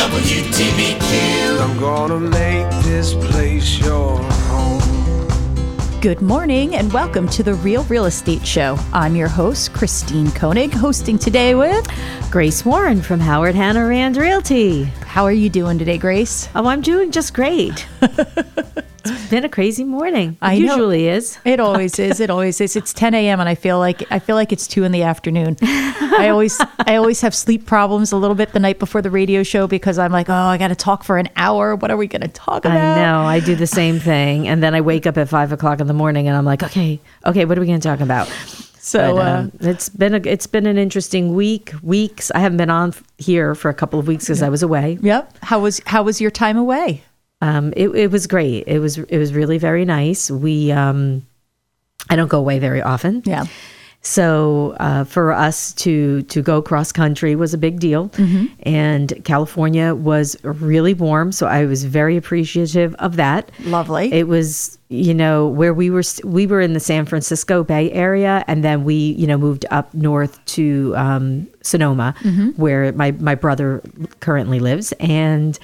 WTBQ. I'm gonna make this place your home. Good morning and welcome to the Real Real Estate Show. I'm your host, Christine Koenig, hosting today with Grace Warren from Howard Hanna Rand Realty. How are you doing today, Grace? Oh, I'm doing just great. it's been a crazy morning. It I know. usually is. It always is. It always is. It's 10 a.m. and I feel like I feel like it's two in the afternoon. I always I always have sleep problems a little bit the night before the radio show because I'm like, oh, I got to talk for an hour. What are we going to talk about? I know. I do the same thing, and then I wake up at five o'clock in the morning, and I'm like, okay, okay, what are we going to talk about? So But, uh, um, it's been a it's been an interesting week. Weeks. I haven't been on f- here for a couple of weeks because I was away. yep. How was how was your time away? Um, it, it was great. It was it was really very nice. We um, I don't go away very often. Yeah. So uh, for us to to go cross country was a big deal, Mm-hmm. and California was really warm. So I was very appreciative of that. Lovely. It was you know where we were st- we were in the San Francisco Bay Area, and then we you know moved up north to um, Sonoma, Mm-hmm. where my my brother currently lives, and.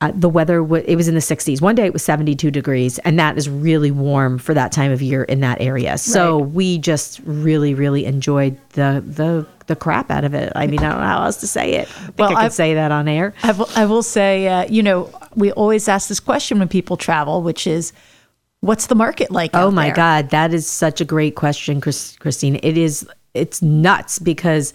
Uh, the weather wa it was in the 60s one day it was 72 degrees and that is really warm for that time of year in that area so Right. we just really really enjoyed the the the crap out of it i mean i don't know how else to say it i Well, i could I've- say that on air I will, I will say, uh, you know, we always ask this question when people travel, which is, what's the market like? oh my there? god that is such a great question Chris, christine it is it's nuts because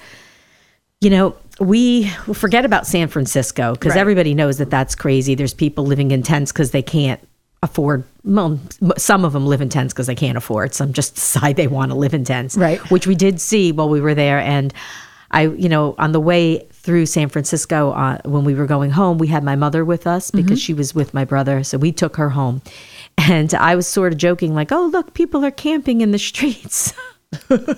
you know we forget about san francisco because Right. everybody knows that that's crazy. There's people living in tents because they can't afford well, some of them live in tents because they can't afford. Some just decide they want to live in tents Right. which we did see while we were there. And i you know on the way through san francisco uh, when we were going home we had my mother with us because she was with my brother. So we took her home. And i was sort of joking like oh look people are camping in the streets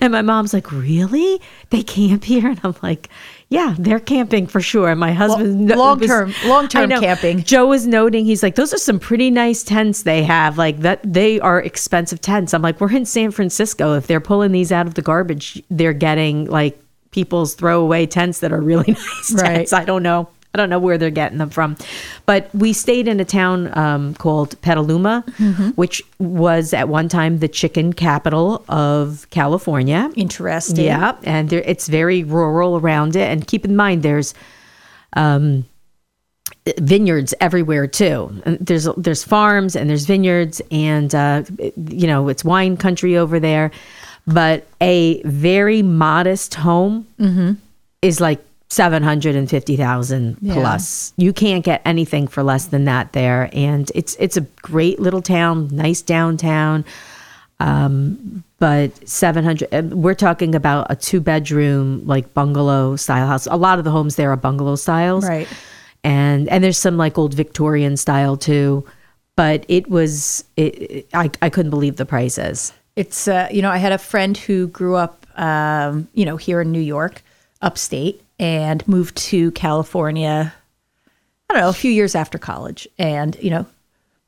and my mom's like, "Really? They camp here?" And I'm like, "Yeah, they're camping for sure." And my husband, Lo- long-term- long-term camping. Joe was noting, he's like, "Those are some pretty nice tents they have. Like that, they are expensive tents." I'm like, "We're in San Francisco. If they're pulling these out of the garbage, they're getting like people's throwaway tents that are really nice Right. tents. I don't know." I don't know where they're getting them from. But we stayed in a town um, called Petaluma, Mm-hmm. which was at one time the chicken capital of California. Interesting. Yeah, and there, it's very rural around it. And keep in mind, there's um, vineyards everywhere too. There's there's farms and there's vineyards, and uh, you know it's wine country over there. But a very modest home is like seven hundred and fifty thousand Yeah. plus. You can't get anything for less than that there, and it's it's a great little town, nice downtown. Um, but 700 uh, we're talking about a two bedroom like bungalow style house. A lot of the homes there are bungalow styles. Right. and and there's some like old victorian style too. But it was it, it- I, I couldn't believe the prices. It's uh, you know, I had a friend who grew up, um, you know, here in New York, upstate, and moved to California. I don't know, a few years after college, and you know,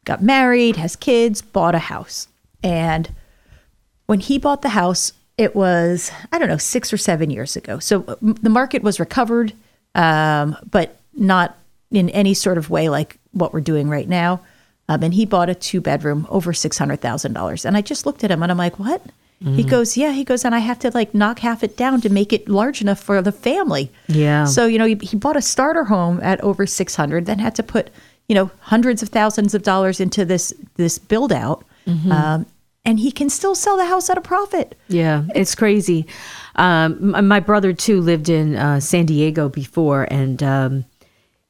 got married, has kids, bought a house, and when he bought the house, it was I don't know six or seven years ago. So the market was recovered, um, but not in any sort of way like what we're doing right now. Um, and he bought a two bedroom over six hundred thousand dollars. And I just looked at him and I'm like, what? He goes, yeah. He goes, and I have to like knock half it down to make it large enough for the family. Yeah. So you know, he, he bought a starter home at over six hundred, then had to put you know hundreds of thousands of dollars into this this build out, um, and he can still sell the house at a profit. Yeah, it's crazy. Um, my brother too lived in uh, San Diego before, and um,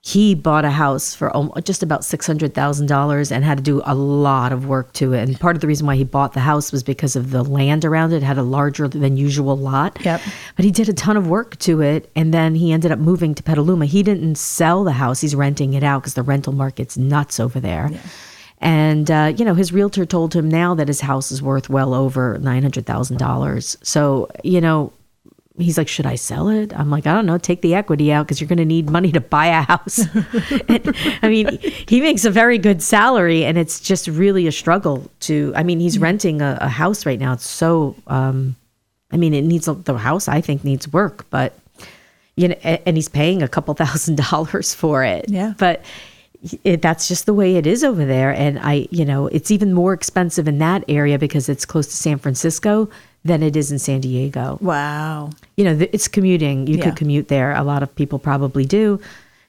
he bought a house for just about six hundred thousand dollars and had to do a lot of work to it. And part of the reason why he bought the house was because of the land around it, it had a larger than usual lot. Yep. But he did a ton of work to it, and then he ended up moving to Petaluma. He didn't sell the house; he's renting it out because the rental market's nuts over there. And uh, you know, his realtor told him now that his house is worth well over nine hundred thousand dollars. So you know, he's like, "Should I sell it?" I'm like, "I don't know. Take the equity out because you're going to need money to buy a house." And, I mean, he makes a very good salary, and it's just really a struggle to. I mean, he's renting a, a house right now. It's so. Um, I mean, it needs the house. I think needs work, but you know, a- and he's paying a couple thousand dollars for it. Yeah. But it, that's just the way it is over there. And I, you know, it's even more expensive in that area because it's close to San Francisco than it is in San Diego. Wow. You know, it's commuting. You Yeah. could commute there. A lot of people probably do.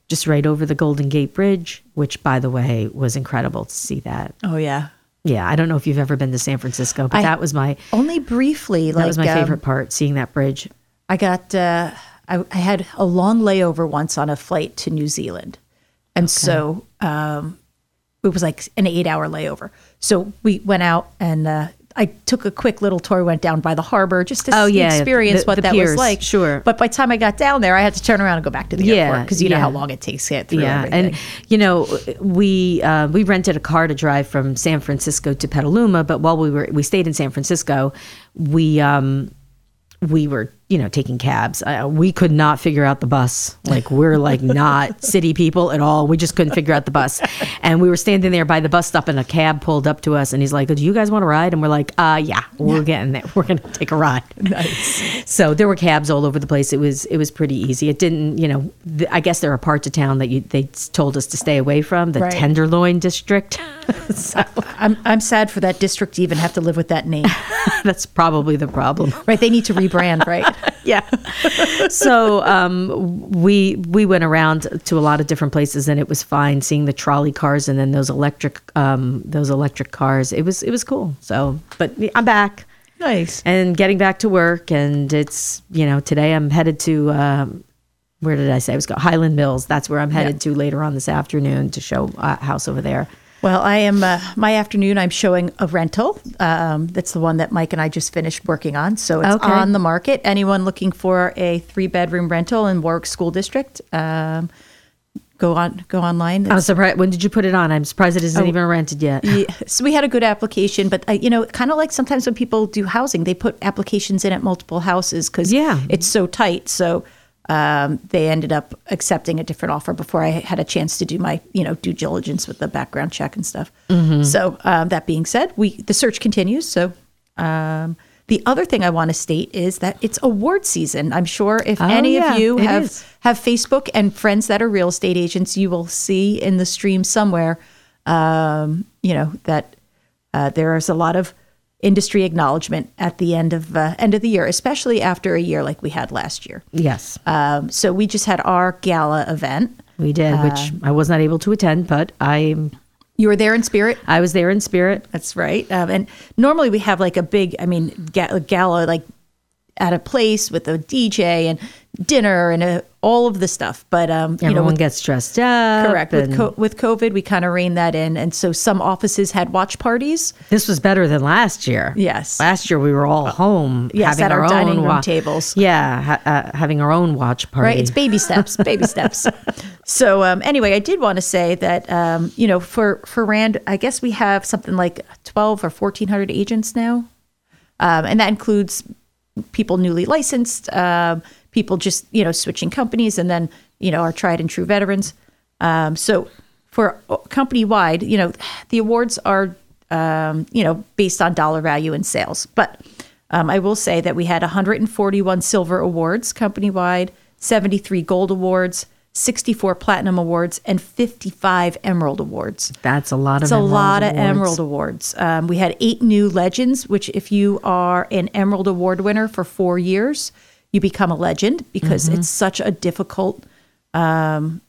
Just right over the Golden Gate Bridge, which, by the way, was incredible to see that. Oh yeah. Yeah, I don't know if you've ever been to San Francisco, but I- that was my Only briefly. that like was my um, favorite part, seeing that bridge. I got uh, I, I had a long layover once on a flight to New Zealand, and so um, it was like an eight-hour layover. So we went out and uh, I took a quick little tour. Went down by the harbor just to Oh, yeah, experience the- what the that piers, was like. sure. But by the time I got down there, I had to turn around and go back to the Yeah, airport because you know how long it takes to get through. Yeah, everything. and you know, we uh, we rented a car to drive from San Francisco to Petaluma, but while we were we stayed in San Francisco, we um we were you know taking cabs. Uh, we could not figure out the bus. Like we're like not city people at all. We just couldn't figure out the bus, and we were standing there by the bus stop, and a cab pulled up to us, and he's like, "Do you guys want to ride?" And we're like, "Uh, yeah, we're getting there. We're gonna take a ride." nice. So there were cabs all over the place. It was it was pretty easy. It didn't, you know. th I guess there are parts of town that you, they told us to stay away from. The Right. Tenderloin district. so I'm I'm sad for that district to even have to live with that name. that's probably the problem. right? They need to rebrand, right? yeah. so um, we we went around to a lot of different places, and it was fine seeing the trolley cars and then those electric um, those electric cars. It was it was cool. So, but I'm back. Nice. and getting back to work and it's you know today i'm headed to um, where did i say i was going highland mills that's where i'm headed to later on this afternoon to show a house over there Well, I am uh, my afternoon. I'm showing a rental. Um, that's the one that Mike and I just finished working on. So it's Okay. on the market. Anyone looking for a three bedroom rental in Warwick School District, um, go on go online. i'm surprised when did you put it on i'm surprised it isn't even rented yet Yeah, so we had a good application, but uh, you know, kind of like sometimes when people do housing, they put applications in at multiple houses because Yeah. it's so tight. So um, they ended up accepting a different offer before I had a chance to do my you know due diligence with the background check and stuff. Mm-hmm. So um, that being said, we the search continues. So. Um, the other thing I want to state is that it's award season. I'm sure if any Oh, yeah, of you have is. have Facebook and friends that are real estate agents, you will see in the stream somewhere, um, you know, that uh, there is a lot of industry acknowledgement at the end of uh, end of the year, especially after a year like we had last year. yes Um, so we just had our gala event. we did which i was not able to attend but i You were there in spirit. i was there in spirit That's right. Um, and normally we have like a big, I mean, ga- gala like at a place with a DJ and dinner and a, all of the stuff. But um, you know, everyone with gets dressed up Correct. With, co- with COVID, we kind of reined that in. And so some offices had watch parties. this was better than last year Yes. last year we were all home Yes, having at our own dining room wa- tables. yeah ha- uh, having our own watch party Right. It's baby steps, baby steps. So um, anyway, I did want to say that, um, you know, for, for Rand, I guess we have something like 12 or 1,400 agents now. Um, and that includes people newly licensed, um, people just, you know, switching companies, and then, you know, our tried and true veterans. Um, so for company wide, you know, the awards are, um, you know, based on dollar value and sales. But um, I will say that we had 141 silver awards company wide, 73 gold awards, 64 platinum awards, and 55 emerald awards. that's a lot of It's a lot of awards. Emerald Awards. Um, we had eight new legends, which, if you are an Emerald Award winner for four years, you become a legend because Mm-hmm. it's such a difficult, um,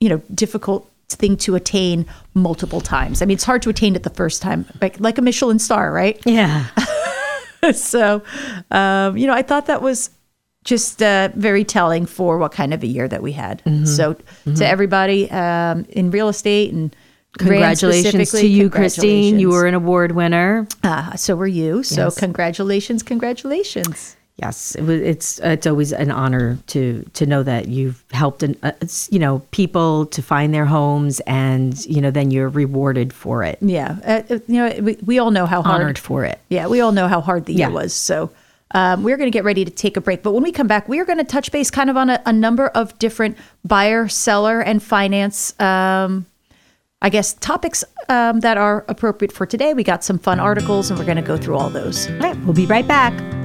you know, difficult thing to attain multiple times. I mean, it's hard to attain it the first time, like like a Michelin star, right? yeah so, um, you know, I thought that was just uh, very telling for what kind of a year that we had. Mm-hmm. So, to everybody um, in real estate and Congratulations to you, Christine. You were an award winner. Uh, so were you. So Yes. congratulations, congratulations. Yes, it was, it's it's always an honor to to know that you've helped an, uh, you know people to find their homes, and you know then you're rewarded for it, Yeah, uh, uh, you know we, we all know how hard. honored for it. Yeah, we all know how hard the year Yeah. was. So um, we're going to get ready to take a break. But when we come back, we are going to touch base kind of on a, a number of different buyer, seller, and finance. Um, I guess topics um, that are appropriate for today. We got some fun articles, and we're going to go through all those. All right, we'll be right back.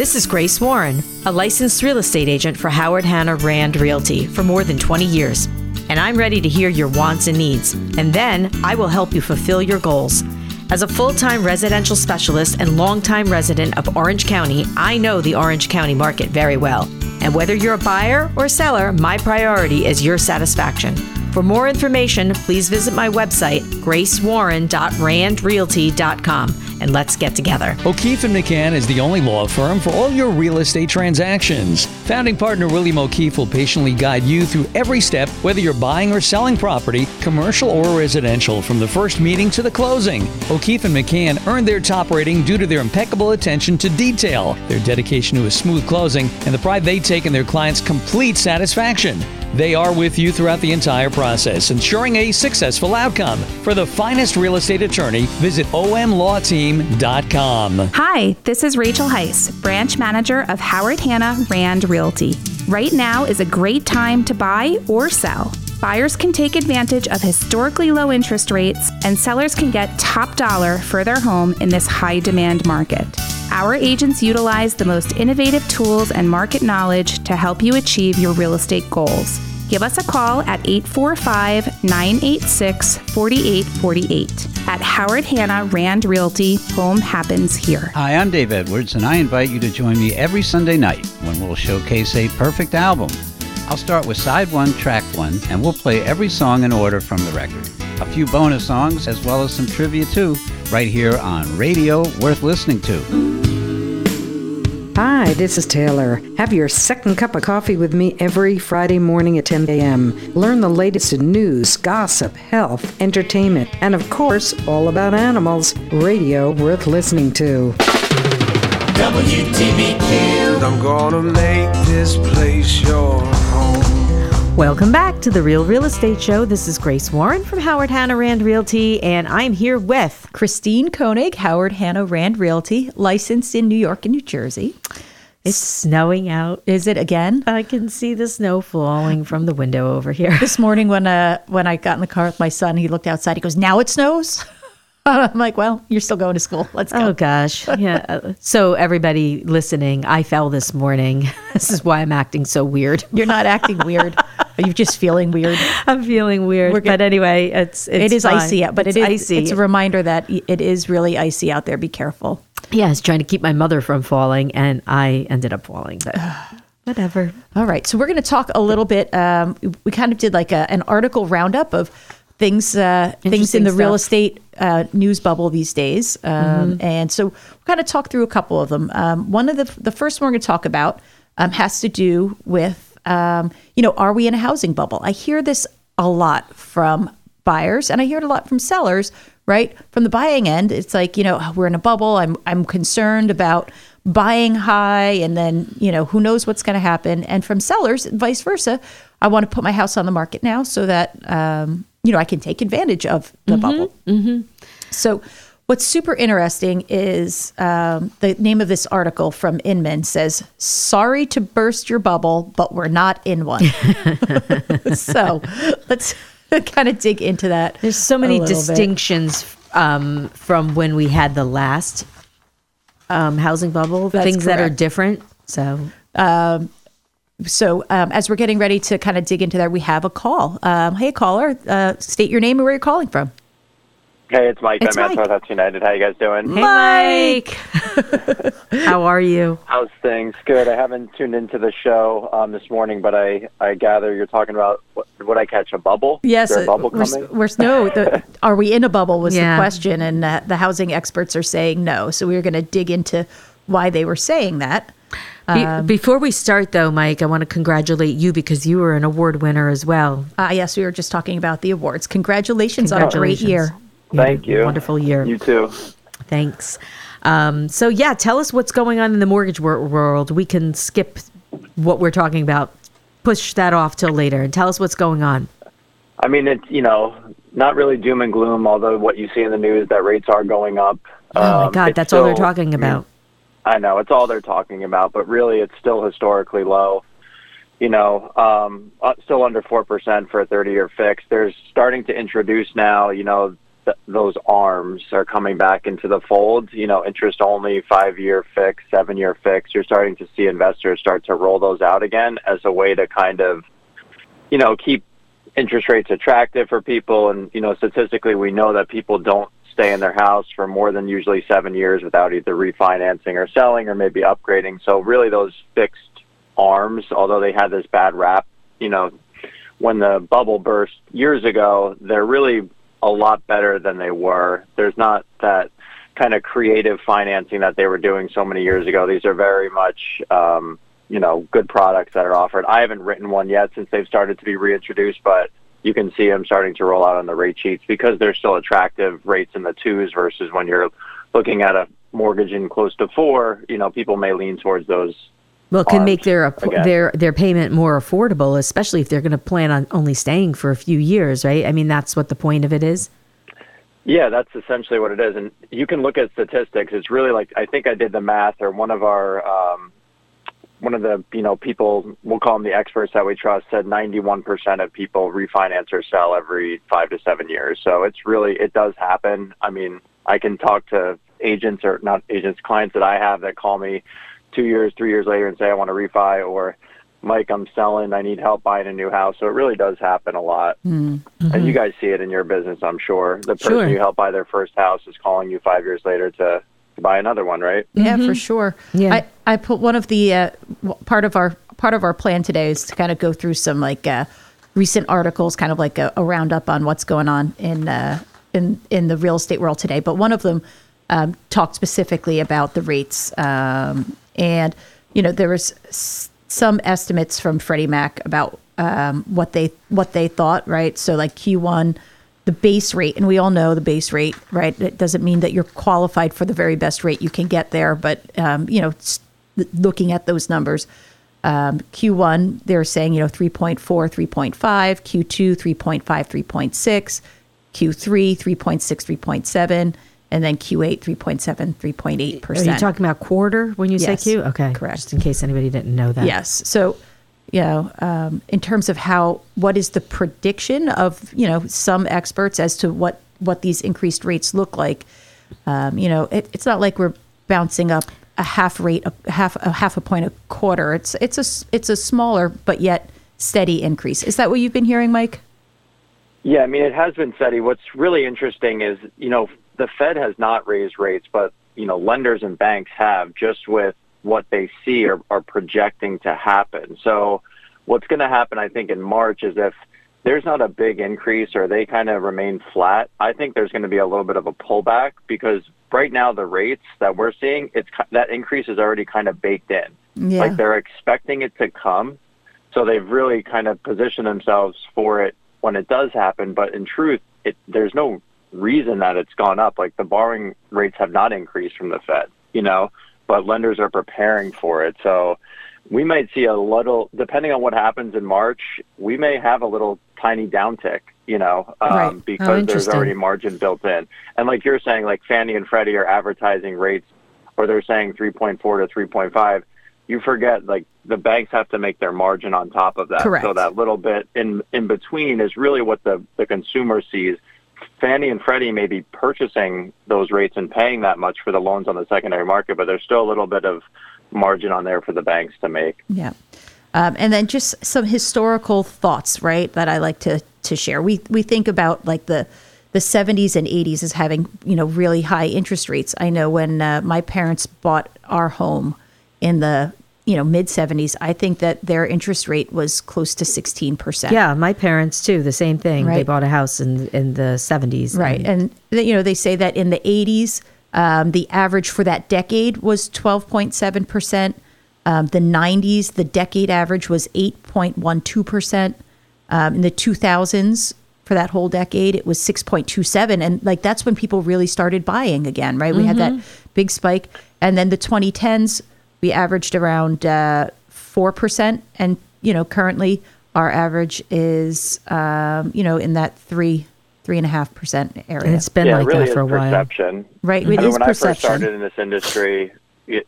This is Grace Warren, a licensed real estate agent for Howard Hanna Rand Realty for more than 20 years. And I'm ready to hear your wants and needs. And then I will help you fulfill your goals. As a full time residential specialist and longtime resident of Orange County, I know the Orange County market very well. And whether you're a buyer or seller, my priority is your satisfaction. For more information, please visit my website, gracewarren.randrealty.com, and let's get together. O'Keefe and McCann is the only law firm for all your real estate transactions. Founding partner William O'Keefe will patiently guide you through every step, whether you're buying or selling property, commercial or residential, from the first meeting to the closing. O'Keefe and McCann earned their top rating due to their impeccable attention to detail, their dedication to a smooth closing, and the pride they take in their clients' complete satisfaction. They are with you throughout the entire process, ensuring a successful outcome. For the finest real estate attorney, visit omlawteam.com. Hi, this is Rachel Heiss, branch manager of Howard Hanna Rand Realty. Right now is a great time to buy or sell. Buyers can take advantage of historically low interest rates, and sellers can get top dollar for their home in this high demand market. Our agents utilize the most innovative tools and market knowledge to help you achieve your real estate goals. Give us a call at 845 986 4848. At Howard Hanna Rand Realty, home happens here. Hi, I'm Dave Edwards, and I invite you to join me every Sunday night when we'll showcase a perfect album. I'll start with side one, track one, and we'll play every song in order from the record. A few bonus songs, as well as some trivia too, right here on Radio Worth Listening to. Hi, this is Taylor. Have your second cup of coffee with me every Friday morning at 10 a.m. Learn the latest in news, gossip, health, entertainment, and of course, all about animals. Radio worth listening to. WTBQ. I'm gonna make this place your home. Welcome back to the Real Real Estate Show. This is Grace Warren from Howard Hanna Rand Realty, and I'm here with Christine Koenig, Howard Hanna Rand Realty, licensed in New York and New Jersey. It's snowing out. Is it again? I can see the snow falling from the window over here. This morning when uh when I got in the car with my son, he looked outside. He goes, "Now it snows." I'm like, "Well, you're still going to school. Let's go." Oh gosh, yeah. So everybody listening, I fell this morning. This is why I'm acting so weird. You're not acting weird. You're just feeling weird? I'm feeling weird, We're but anyway, it's, it's It is fine. icy out, but it's it is icy. It's a reminder that it is really icy out there. Be careful. yeah, I was trying to keep my mother from falling, and I ended up falling. But whatever. All right, so we're going to talk a little bit. Um, we kind of did like a, an article roundup of things, uh, things in the real estate uh, news bubble these days, um, and so we'll kind of talk through a couple of them. Um, one of the the first one we're going to talk about um, has to do with um, you know, are we in a housing bubble? I hear this a lot from buyers, and I hear it a lot from sellers. Right from the buying end, it's like you know "Oh, we're in a bubble. I'm I'm concerned about buying high, and then you know who knows what's going to happen. And from sellers, vice versa, I want to put my house on the market now so that um, you know I can take advantage of the bubble. So, what's super interesting is um, the name of this article from Inman says, Sorry to burst your bubble, but we're not in one. so, let's kind of dig into that. There's so many distinctions um, from when we had the last um, housing bubble. That's things that are different. So So, um, as we're getting ready to kind of dig into that, we have a call. Um, hey, caller, uh, state your name and where you're calling from. Hey, it's Mike. It's I'm Mike. at North United. How you guys doing? hey, Mike, how are you? How's things? Good. I haven't tuned into the show um, this morning, but I, I gather you're talking about what, would I catch a bubble? Yes, Is there a bubble we're, coming? we're no. The, are we in a bubble? Was Yeah. the question, and uh, the housing experts are saying no. So we are going to dig into why they were saying that. Be- Um, before we start, though, Mike, I want to congratulate you because you were an award winner as well. Uh, yes, we were just talking about the awards. Congratulations, on a great year. Thank you. Wonderful year. You too. Thanks. Um, so, yeah, tell us what's going on in the mortgage wor- world. We can skip what we're talking about, push that off till later, and tell us what's going on. I mean, it's you know not really doom and gloom. Although what you see in the news that rates are going up. Oh, my Um, God, it's that's all they're still- talking I mean, about. I know it's all they're talking about, but really it's still historically low. You know, um, uh, still under four percent for a thirty-year fix. There's starting to introduce now. You know, th- those arms are coming back into the fold. You know, interest only, five year fix, seven year fix. You're starting to see investors start to roll those out again as a way to kind of, you know, keep interest rates attractive for people. And you know, statistically, we know that people don't stay in their house for more than usually seven years without either refinancing or selling or maybe upgrading. So really, those fixed arms, although they had this bad rap, you know, when the bubble burst years ago, they're really a lot better than they were. There's not that kind of creative financing that they were doing so many years ago. These are very much, um, you know, good products that are offered. I haven't written one yet since they've started to be reintroduced, but you can see them starting to roll out on the rate sheets because they're still attractive rates in the twos versus when you're looking at a mortgage in close to four, you know, people may lean towards those Well, it can make their again. their their payment more affordable, especially if they're going to plan on only staying for a few years, right? I mean, that's what the point of it is. Yeah, that's essentially what it is. And you can look at statistics. It's really like I think I did the math, or one of our um, one of the you know people we'll call them the experts that we trust said 91% of people refinance or sell every five to seven years. So it's really it does happen. I mean, I can talk to agents or not agents, clients that I have that call me two years, three years later and say I want to refi or Mike, I'm selling. I need help buying a new house. So it really does happen a lot. Mm-hmm. And you guys see it in your business, I'm sure. The person Sure. you help buy their first house is calling you five years later to buy another one, right? Yeah, for sure. Yeah. I, I put one of the uh, part of our part of our plan today is to kind of go through some like uh, recent articles, kind of like a, a roundup on what's going on in uh, in in the real estate world today. But one of them um, talked specifically about the rates, um, and you know there was s- some estimates from Freddie Mac about um, what they what they thought, right? So like Q1 the base rate, and we all know the base rate, right? It doesn't mean that you're qualified for the very best rate you can get there, but um, you know, looking at those numbers, um, Q1 they're saying you know 3.4, 3.5, Q2 3.5, 3.6, Q3 3.6, 3.7, and then Q8 3.7, 3.8%. Are you talking about quarter when you Yes. say Q? Okay, Correct. Just in case anybody didn't know that. Yes. So, you know, um, in terms of how, what is the prediction of, you know, some experts as to what what these increased rates look like? Um, you know, it, it's not like we're bouncing up a half rate, a half a half a point a quarter. It's it's a it's a smaller but yet steady increase. Is that what you've been hearing, Mike? Yeah, I mean, it has been steady. What's really interesting is, you know, the Fed has not raised rates, but, you know, lenders and banks have just with what they see are, are projecting to happen. So what's going to happen, I think, in March is if there's not a big increase or they kind of remain flat, I think there's going to be a little bit of a pullback because right now the rates that we're seeing, it's that increase is already kind of baked in. Yeah. Like they're expecting it to come. So they've really kind of positioned themselves for it when it does happen. But in truth, it, there's no reason that it's gone up. Like the borrowing rates have not increased from the Fed, you know, but lenders are preparing for it. So we might see a little, depending on what happens in March, we may have a little tiny downtick, you know, um, Right. Oh, because there's already margin built in. And like you're saying, like Fannie and Freddie are advertising rates, or they're saying 3.4 to 3.5. You forget, like the banks have to make their margin on top of that. Correct. So that little bit in in between is really what the the consumer sees. Fannie and Freddie may be purchasing those rates and paying that much for the loans on the secondary market, but there's still a little bit of margin on there for the banks to make. Yeah. Um, and then just some historical thoughts, right, that I like to to share. We we think about like the the 70s and 80s as having you know really high interest rates. I know when uh, my parents bought our home in the you know mid 70s, I think that their interest rate was close to 16 percent. Yeah, my parents too. The same thing. They bought a house in in the seventies. Right. And, th- you know, they say that in the 80s, um, the average for that decade was 12.7%. Um, the 90s, the decade average was 8.12%. Um, in the 2000s, for that whole decade, it was 6.27. And like that's when people really started buying again, right? We had that big spike. And then the 2010s, we averaged around uh, 4%. And, you know, currently our average is, um, you know, in that three, three and a half percent area. And it's been yeah, like it really that for a is while. perception. Right, I it mean, is when I first started in this industry,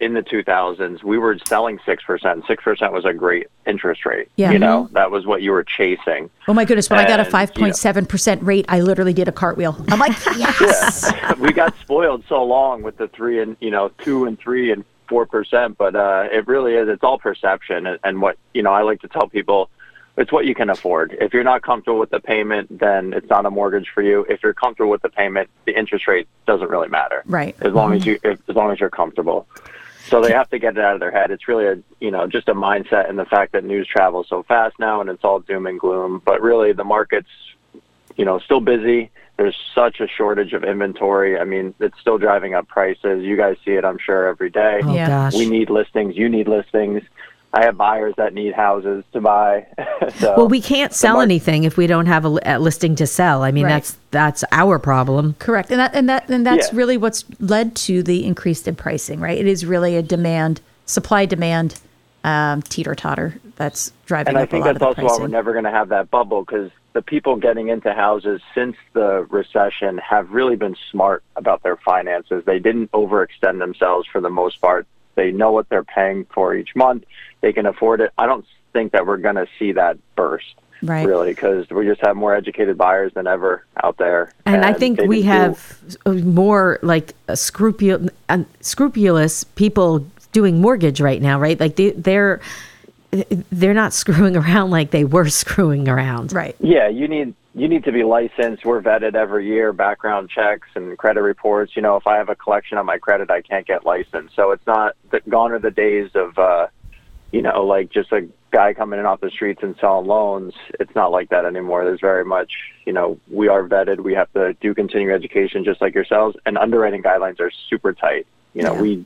in the 2000s, we were selling 6%. 6% was a great interest rate. Yeah. You know, that was what you were chasing. Oh my goodness! When I got a And, you know- five point seven percent rate, I literally did a cartwheel. I'm like, yes. we got spoiled so long with the three and you know two and three and four percent, but uh, it really is. It's all perception, and, what you know. I like to tell people, it's what you can afford. If you're not comfortable with the payment, then it's not a mortgage for you. If you're comfortable with the payment, the interest rate doesn't really matter. Right. As long as you, if, as long as you're comfortable. So they have to get it out of their head. It's really a, you know, just a mindset and the fact that news travels so fast now and it's all doom and gloom. But really, the market's you know, still busy. There's such a shortage of inventory. I mean, it's still driving up prices. You guys see it, I'm sure, every day. Oh Yeah. gosh. We need listings. You need listings. I have buyers that need houses to buy. so well, we can't sell mar- anything if we don't have a, a listing to sell. I mean, Right. that's that's our problem. Correct, and that and that and that's Yeah. really what's led to the increased in pricing. Right, it is really a demand, supply demand, um, teeter totter that's driving and I think a lot that's also the why we're never going to have that bubble because the people getting into houses since the recession have really been smart about their finances. They didn't overextend themselves for the most part. They know what they're paying for each month. They can afford it. I don't think that we're going to see that burst. Right. Really, because we just have more educated buyers than ever out there. And, I think we didn't do- have more like a scrupul- uh, scrupulous people doing mortgage right now, right? Like they, they're they're not screwing around like they were screwing around. right. Yeah, you need you need to be licensed. We're vetted every year, background checks and credit reports. You know, if I have a collection on my credit, I can't get licensed. So it's not the, gone are the days of, uh, you know, like just a guy coming in off the streets and selling loans. It's not like that anymore. There's very much, you know, we are vetted. We have to do continuing education just like yourselves, and underwriting guidelines are super tight. You know, Yeah. we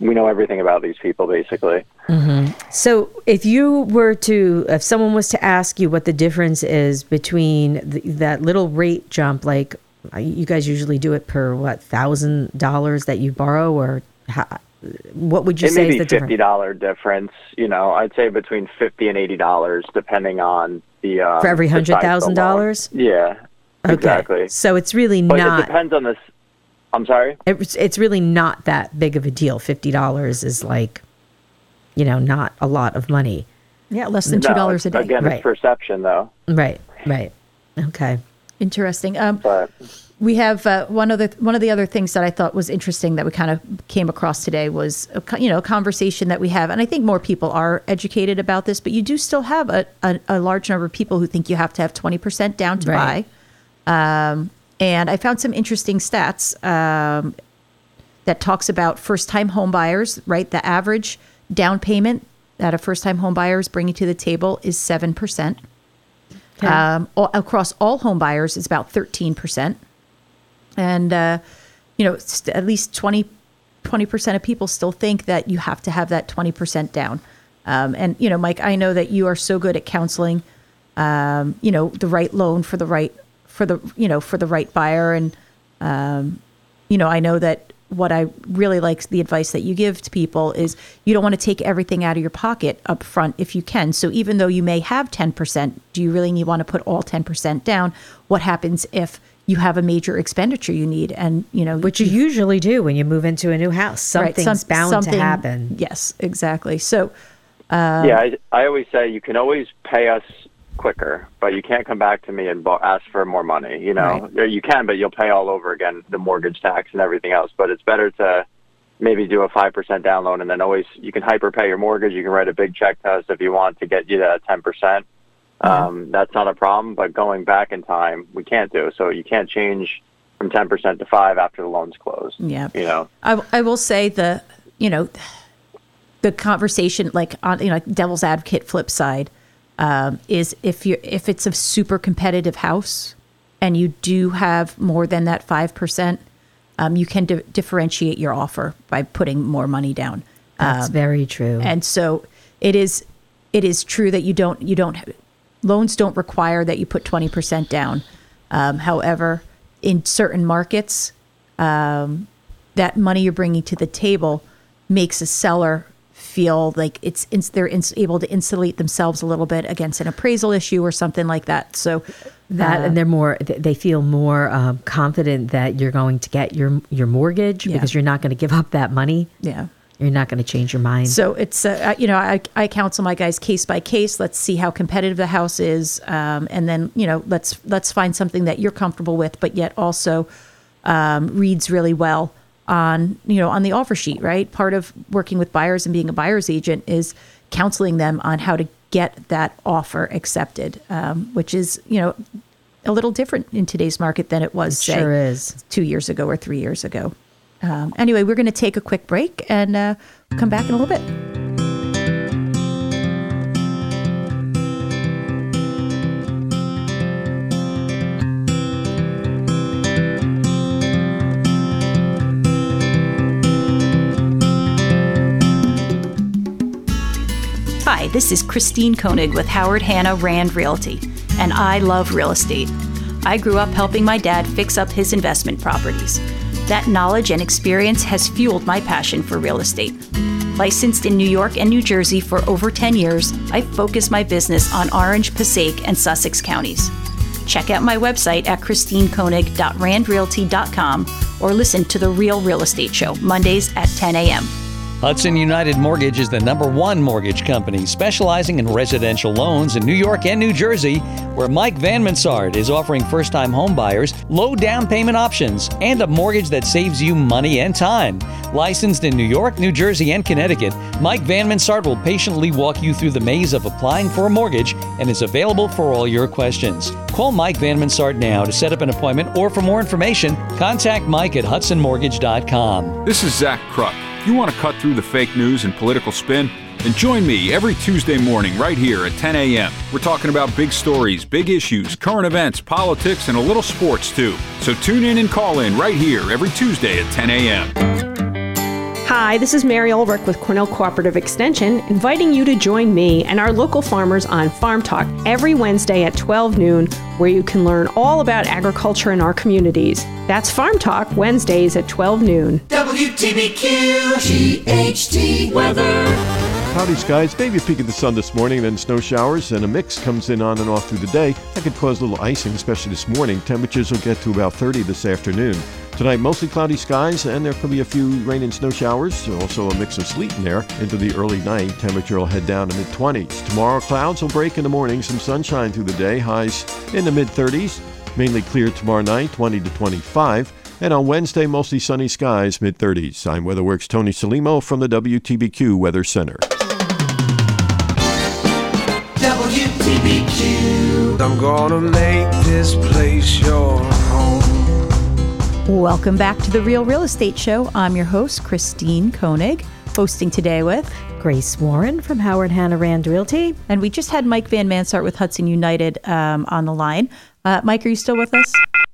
we know everything about these people basically. So, if you were to, if someone was to ask you what the difference is between the, that little rate jump, like uh, you guys usually do it per what thousand dollars that you borrow, or how, what would you it say may is the fifty difference dollar difference. You know, I'd say between fifty and eighty dollars, depending on the um, For every the of the $100,000? Yeah, Okay, exactly. so it's really But it not. depends on this. I'm sorry. It's it's really not that big of a deal. Fifty dollars is like, you know, not a lot of money. Yeah, less than two No, dollars a day. Again, Right. it's perception, though. Right, right. Okay. Interesting. Um, But we have uh, one of the one of the other things that I thought was interesting that we kind of came across today was a, you know a conversation that we have, and I think more people are educated about this, but you do still have a, a, a large number of people who think you have to have twenty percent down to Right. buy. Um, and I found some interesting stats um, that talks about first time homebuyers. Right, the average down payment that a first time home buyer is bringing to the table is seven percent. Um, all, across all homebuyers, it's about 13%. And, uh, you know, at least 20, 20% of people still think that you have to have that 20% down. Um, and, you know, Mike, I know that you are so good at counseling, um, you know, the right loan for the right, for the, you know, for the right buyer. And, um, you know, I know that what I really like the advice that you give to people is you don't want to take everything out of your pocket up front if you can. So even though you may have 10%, do you really need want to put all 10% down? What happens if you have a major expenditure you need and, you know, Which you usually do when you move into a new house. right, Something's some- bound something- to happen. Yes, exactly. So yeah, I, I always say you can always pay us quicker, but you can't come back to me and bo- ask for more money. You know, Or you can, but you'll pay all over again the mortgage tax and everything else. But it's better to maybe do a five percent down loan, and then always you can hyperpay your mortgage. You can write a big check to us if you want to get you to ten percent. Um, that's not a problem. But going back in time, we can't do. So you can't change from ten percent to five after the loan's closed. Yeah. You know. I, I will say the you know the conversation like on you know like devil's advocate flip side um, is if you if it's a super competitive house and you do have more than that five percent, um, you can di- differentiate your offer by putting more money down. That's very true. And so it is it is true that you don't you don't loans don't require that you put 20% down. Um, however, in certain markets, um, that money you're bringing to the table makes a seller feel like it's ins- they're ins- able to insulate themselves a little bit against an appraisal issue or something like that. So that uh, and they're more they feel more um, confident that you're going to get your your mortgage Yeah. because you're not going to give up that money yeah. You're not going to change your mind. So it's uh, you know I, I counsel my guys case by case. Let's see how competitive the house is, um, and then you know let's let's find something that you're comfortable with, but yet also um, reads really well on you know on the offer sheet. Right, part of working with buyers and being a buyer's agent is counseling them on how to get that offer accepted, um, which is you know a little different in today's market than it was It say sure is. two years ago or three years ago. Um, anyway, we're going to take a quick break and uh, come back in a little bit. This is Christine Koenig with Howard Hanna Rand Realty, and I love real estate. I grew up helping my dad fix up his investment properties. That knowledge and experience has fueled my passion for real estate. Licensed in New York and New Jersey for over 10 years, I focus my business on Orange, Passaic, and Sussex counties. Check out my website at christinekoenig.randrealty.com or listen to The Real Real Estate Show Mondays at 10 a.m. Hudson United Mortgage is the number one mortgage company specializing in residential loans in New York and New Jersey, where Mike Van Mansard is offering first time home buyers low down payment options and a mortgage that saves you money and time. Licensed in New York, New Jersey, and Connecticut, Mike Van Mansard will patiently walk you through the maze of applying for a mortgage and is available for all your questions. Call Mike Van Mansard now to set up an appointment or for more information, contact Mike at hudsonmortgage.com. This is Zach Krupp. You want to cut through the fake news and political spin? Then join me every Tuesday morning right here at 10 a.m. We're talking about big stories, big issues, current events, politics, and a little sports too. So tune in and call in right here every Tuesday at 10 a.m. Hi, this is Mary Ulrich with Cornell Cooperative Extension, inviting you to join me and our local farmers on Farm Talk every Wednesday at 12 noon, where you can learn all about agriculture in our communities. That's Farm Talk, Wednesdays at 12 noon. WTBQ GHD weather. Cloudy skies, maybe a peek of the sun this morning, then snow showers, and a mix comes in on and off through the day. That could cause a little icing, especially this morning. Temperatures will get to about 30 this afternoon. Tonight, mostly cloudy skies, and there could be a few rain and snow showers. Also, a mix of sleet in there into the early night. Temperature will head down to mid 20s. Tomorrow, clouds will break in the morning, some sunshine through the day. Highs in the mid 30s. Mainly clear tomorrow night, 20 to 25. And on Wednesday, mostly sunny skies, mid 30s. I'm WeatherWorks Tony Salimo from the WTBQ Weather Center. I'm gonna make this place your home. Welcome back to the Real Real Estate Show. I'm your host, Christine Koenig, hosting today with Grace Warren from Howard Hanna Rand Realty. And we just had Mike Van Mansart with Hudson United um, on the line. Uh, Mike, are you still with us?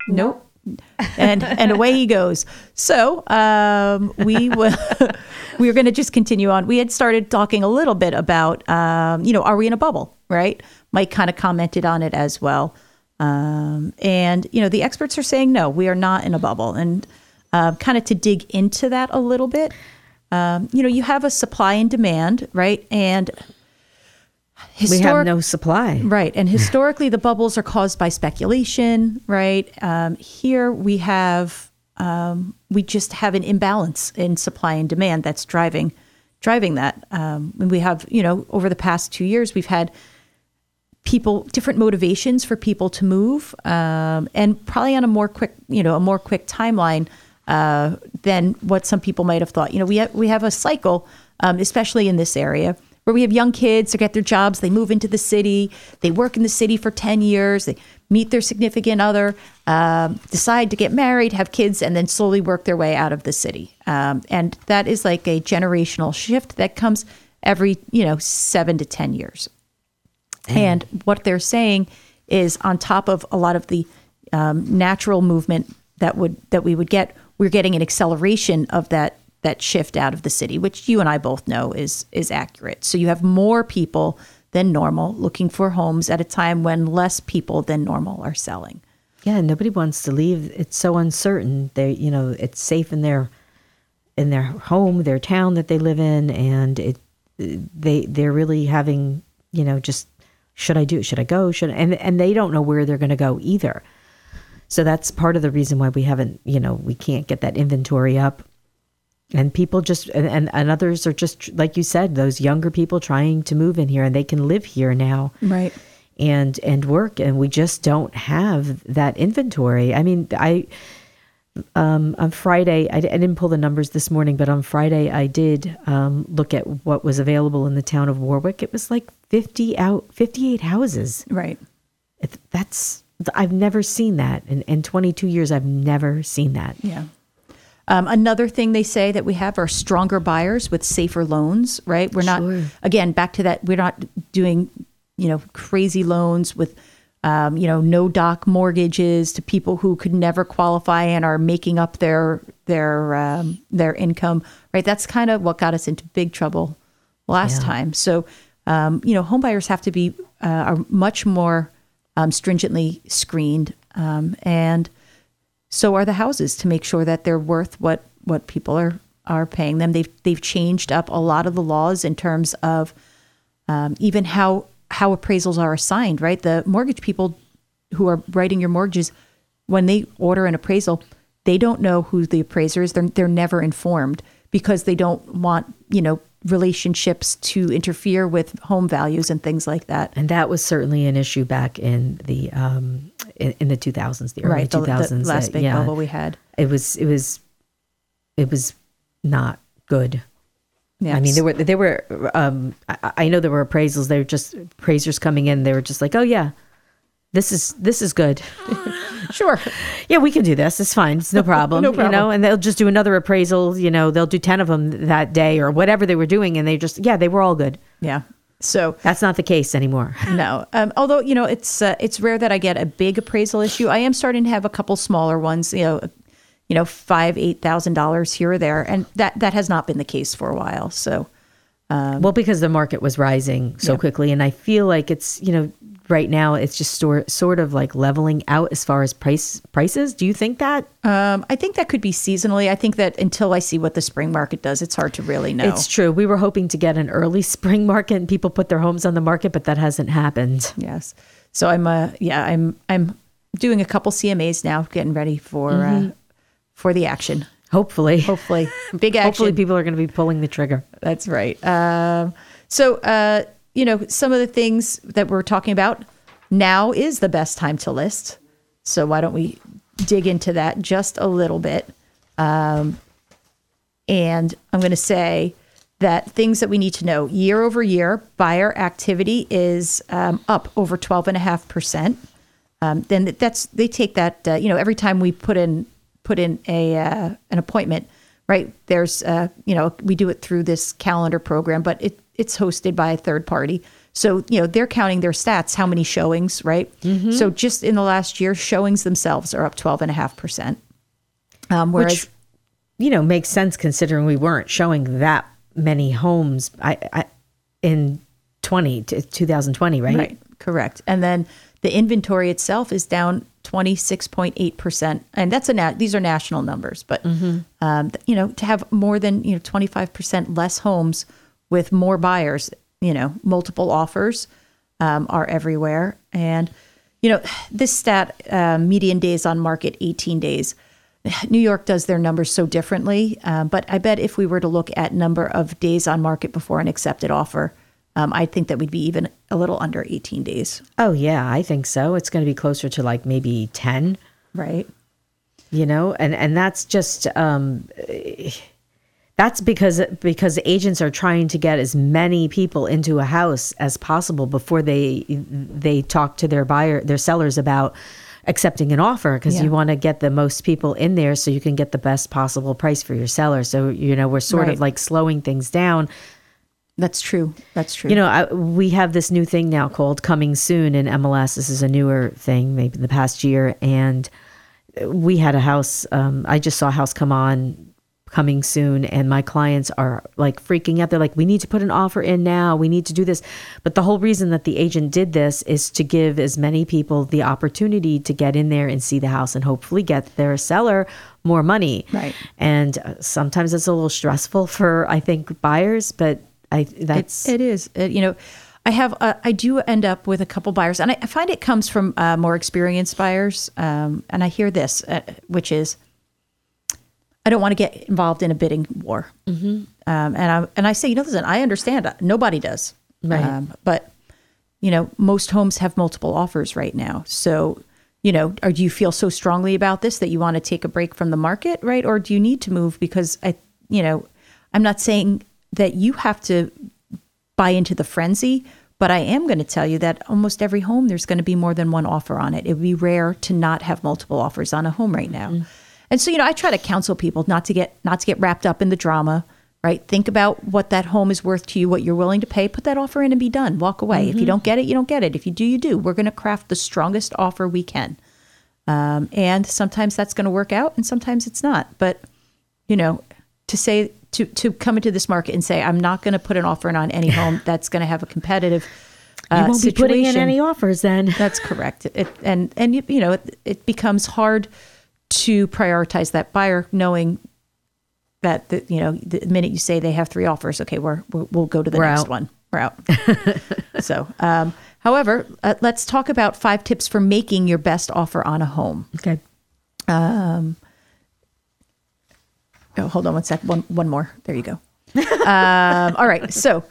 Nope. and and away he goes. So um, we w- we were going to just continue on. We had started talking a little bit about um, you know are we in a bubble, right? Mike kind of commented on it as well, um, and you know the experts are saying no, we are not in a bubble, and uh, kind of to dig into that a little bit. Um, you know, you have a supply and demand, right? And we have no supply. Right. And historically, the bubbles are caused by speculation, right? Um, here we have, um, we just have an imbalance in supply and demand that's driving driving that. Um, and we have, you know, over the past two years, we've had people different motivations for people to move, um, and probably on a more quick, you know, a more quick timeline uh, than what some people might have thought. You know, we have, we have a cycle, um, especially in this area, where we have young kids to get their jobs, they move into the city, they work in the city for 10 years, they meet their significant other, um, decide to get married, have kids, and then slowly work their way out of the city. Um, and that is like a generational shift that comes every, you know, seven to 10 years. And what they're saying is on top of a lot of the um, natural movement that would that we would get, we're getting an acceleration of that that shift out of the city, which you and I both know is is accurate. So you have more people than normal looking for homes at a time when less people than normal are selling. Yeah, nobody wants to leave. It's so uncertain. They, you know, it's safe in their in their home, their town that they live in, and it they they're really having, you know, just should I do? Should I go? Should and and they don't know where they're going to go either. So that's part of the reason why we haven't, you know, we can't get that inventory up and people just and, and, and others are just like you said those younger people trying to move in here and they can live here now Right. and and work and we just don't have that inventory i mean i um, on friday I, I didn't pull the numbers this morning but on friday i did um, look at what was available in the town of warwick it was like 50 out 58 houses Right. That's i've never seen that in, in 22 years i've never seen that Yeah. Um, another thing they say that we have are stronger buyers with safer loans, right? We're not, Sure. again, back to that, we're not doing, you know, crazy loans with, um, you know, no doc mortgages to people who could never qualify and are making up their their um, their income, right? That's kind of what got us into big trouble last Yeah. time. So, um, you know, homebuyers have to be uh, are much more um, stringently screened, um, and so are the houses to make sure that they're worth what what people are are paying them. They've they've changed up a lot of the laws in terms of um, even how how appraisals are assigned. Right, the mortgage people who are writing your mortgages when they order an appraisal, they don't know who the appraiser is. They're they're never informed because they don't want you know relationships to interfere with home values and things like that. and that was certainly an issue back in the um in, in the 2000s the early Right, the, 2000s the last big yeah, bubble we had. it was it was it was not good Yeah, I mean, there were there were um, I, I know there were appraisals. They were just appraisers coming in. They were just like, "Oh yeah, this is this is good. sure, yeah, we can do this. It's fine. It's no problem. No problem. You know, and they'll just do another appraisal. You know, they'll do ten of them that day or whatever they were doing, and they just yeah, they were all good. yeah. So That's not the case anymore. No, um, although you know it's uh, it's rare that I get a big appraisal issue. I am starting to have a couple smaller ones. You know, you know, five eight thousand dollars here or there, and that that has not been the case for a while. So well, because the market was rising so Yeah. quickly, and I feel like it's you know right now it's just sort sort of like leveling out as far as price prices. Do you think that? um, I think that could be seasonally. I think that until I see what the spring market does, it's hard to really know. It's true. We were hoping to get an early spring market and people put their homes on the market, but that hasn't happened. yes. So I'm uh yeah I'm I'm doing a couple CMAs now, getting ready for uh, for the action. Hopefully, Hopefully, big action. hopefully people are going to be pulling the trigger. That's right. Um, so, uh, you know, some of the things that we're talking about now is the best time to list. So, why don't we dig into that just a little bit? Um, and I'm going to say that things that we need to know year over year, buyer activity is um, up over 12.5%. Um, then that's they take that uh, you know every time we put in put in a uh, an appointment right? There's uh, you know we do it through this calendar program but it it's hosted by a third party. So you know they're counting their stats how many showings right? So just in the last year showings themselves are up 12.5% um, whereas Which, you know, makes sense considering we weren't showing that many homes I, I, in 20 to 2020, right? Right, correct. And then the inventory itself is down 26.8%. And that's a these are national numbers, but um, you know, to have more than, you know, 25% less homes with more buyers, you know, multiple offers um, are everywhere. And you know, this stat uh, median days on market 18 days. New York does their numbers so differently, uh, but I bet if we were to look at number of days on market before an accepted offer, um, I think that we'd be even a little under 18 days. Oh, yeah, I think so. It's going to be closer to like maybe 10, Right. you know, and, and that's just, um, that's because because agents are trying to get as many people into a house as possible before they they talk to their buyer their sellers about accepting an offer because Yeah. you want to get the most people in there so you can get the best possible price for your seller so you know we're sort Right. of like slowing things down That's true. That's true. you know I, we have this new thing now called coming soon in mls this is a newer thing maybe in the past year. And we had a house um, i just saw a house come on coming soon. And my clients are like freaking out. They're like we need to put an offer in now. We need to do this. But the whole reason that the agent did this is to give as many people the opportunity to get in there and see the house and hopefully get their seller more money. Right. and uh, sometimes it's a little stressful for i think buyers but i that's It is. It, you know, I have uh, I do end up with a couple buyers, and I I find it comes from uh, more experienced buyers. Um, and I hear this, uh, which is, I don't want to get involved in a bidding war. Mm-hmm. Um, and I and I say, you know, listen, I understand. Nobody does. Right. Um, but you know, most homes have multiple offers right now. So, you know, or do you feel so strongly about this that you want to take a break from the market, right? Or do you need to move because I, you know, I'm not saying that you have to buy into the frenzy, but I am going to tell you that almost every home there's going to be more than one offer on it. It would be rare to not have multiple offers on a home right now. And so, you know, I try to counsel people not to get not to get wrapped up in the drama, right? Think about what that home is worth to you, what you're willing to pay, put that offer in and be done. Walk away. If you Mhm. don't get it, you don't get it. If you do, you do. We're going to craft the strongest offer we can. Um, and sometimes that's going to work out and sometimes it's not. But, you know, to say to to come into this market and say I'm not going to put an offer in on any home that's going to have a competitive uh, you won't be putting in any offers then. That's correct. It, and and you, you know it, it becomes hard to prioritize that buyer, knowing that the, you know the minute you say they have three offers, okay, we're, we're we'll go to the We're next out. one. We're out. so, um, however, uh, let's talk about five tips for making your best offer on a home. Okay. Um, oh, hold on one sec. One one more. There you go. um, all right. So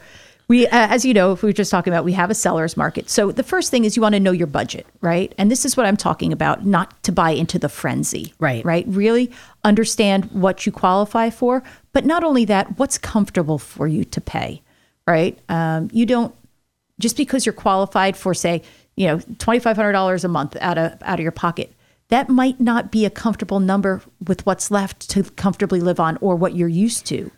we, uh, as you know, if we were just talking about, we have a seller's market. So the first thing is you want to know your budget, right? And this is what I'm talking about, not to buy into the frenzy, Right. Right. Really understand what you qualify for, but not only that, what's comfortable for you to pay, right? Um, you don't just because you're qualified for, say, you know, twenty five hundred dollars a month out of out of your pocket. That might not be a comfortable number with what's left to comfortably live on or what you're used to